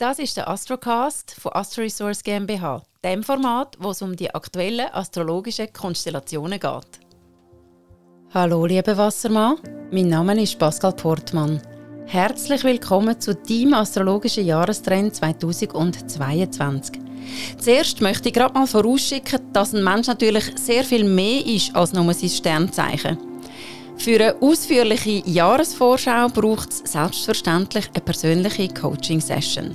Das ist der Astrocast von Astro Resource GmbH, dem Format, wo es um die aktuellen astrologischen Konstellationen geht. Hallo, liebe Wassermann, mein Name ist Pascal Portmann. Herzlich willkommen zu deinem astrologischen Jahrestrend 2022. Zuerst möchte ich gerade mal vorausschicken, dass ein Mensch natürlich sehr viel mehr ist als nur sein Sternzeichen. Für eine ausführliche Jahresvorschau braucht es selbstverständlich eine persönliche Coaching-Session.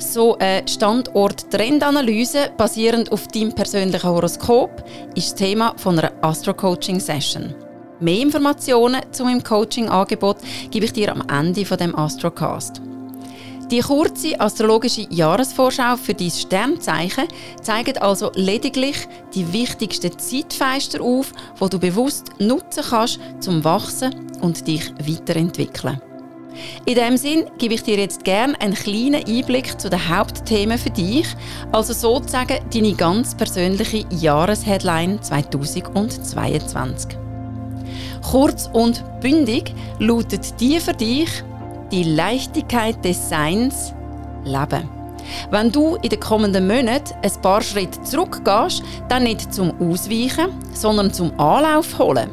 So eine Standort-Trendanalyse basierend auf deinem persönlichen Horoskop ist das Thema einer Astro-Coaching-Session. Mehr Informationen zu meinem Coaching-Angebot gebe ich dir am Ende von dem Astrocast. Die kurze astrologische Jahresvorschau für dein Sternzeichen zeigt also lediglich die wichtigsten Zeitfenster auf, die du bewusst nutzen kannst, zum Wachsen und dich weiterentwickeln. In diesem Sinn gebe ich dir jetzt gerne einen kleinen Einblick zu den Hauptthemen für dich, also sozusagen deine ganz persönliche Jahresheadline 2022. Kurz und bündig lautet die für dich die Leichtigkeit des Seins leben. Wenn du in den kommenden Monaten ein paar Schritte zurückgehst, dann nicht zum Ausweichen, sondern zum Anlauf holen.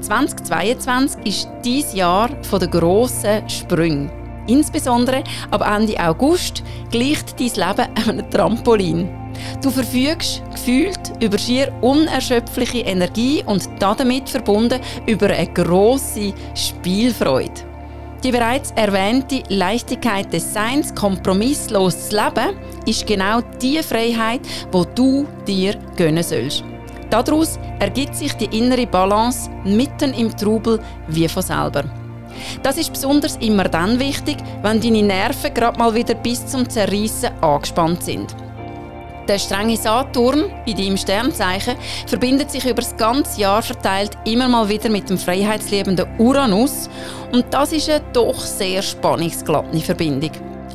2022 ist dies Jahr der grossen Sprünge. Insbesondere ab Ende August gleicht dein Leben einem Trampolin. Du verfügst gefühlt über schier unerschöpfliche Energie und damit verbunden über eine grosse Spielfreude. Die bereits erwähnte Leichtigkeit des Seins, kompromissloses Leben, ist genau die Freiheit, wo du dir gönnen sollst. Daraus ergibt sich die innere Balance mitten im Trubel wie von selber. Das ist besonders immer dann wichtig, wenn deine Nerven gerade mal wieder bis zum Zerreißen angespannt sind. Der strenge Saturn in deinem Sternzeichen verbindet sich über das ganze Jahr verteilt immer mal wieder mit dem freiheitsliebenden Uranus und das ist eine doch sehr spannungsglatte Verbindung.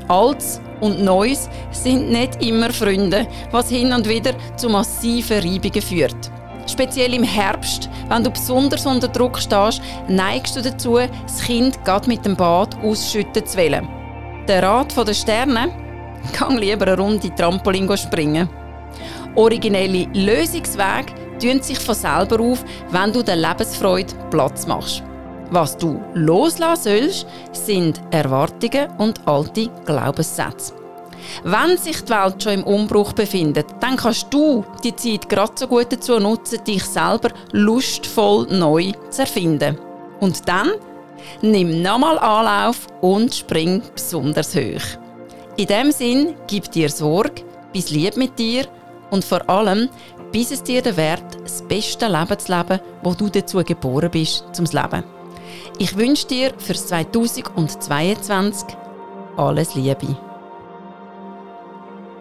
Altes und Neues sind nicht immer Freunde, was hin und wieder zu massiven Reibungen führt. Speziell im Herbst, wenn du besonders unter Druck stehst, neigst du dazu, das Kind gerade mit dem Bad ausschütten zu wollen. Der Rat der Sterne Gang lieber eine Runde Trampolin springen. Originelle Lösungswege tun sich von selber auf, wenn du der Lebensfreude Platz machst. Was du loslassen sollst, sind Erwartungen und alte Glaubenssätze. Wenn sich die Welt schon im Umbruch befindet, dann kannst du die Zeit gerade so gut dazu nutzen, dich selber lustvoll neu zu erfinden. Und dann nimm nochmal Anlauf und spring besonders hoch. In dem Sinn, gib dir Sorge, bis lieb mit dir und vor allem, bis es dir den Wert, das beste Leben zu leben, wo du dazu geboren bist, zum Leben. Ich wünsche dir für 2022 alles Liebe.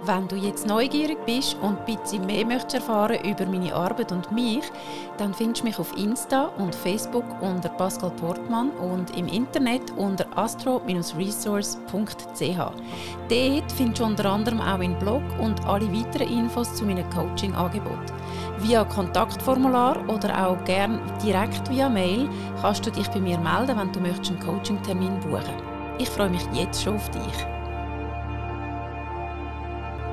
Wenn du jetzt neugierig bist und ein bisschen mehr möchtest erfahren über meine Arbeit und mich, dann findest du mich auf Insta und Facebook unter Pascal Portmann und im Internet unter astro-resource.ch. Dort findest du unter anderem auch einen Blog und alle weiteren Infos zu meinem Coaching-Angebot. Via Kontaktformular oder auch gern direkt via Mail kannst du dich bei mir melden, wenn du einen Coaching-Termin buchen. Ich freue mich jetzt schon auf dich.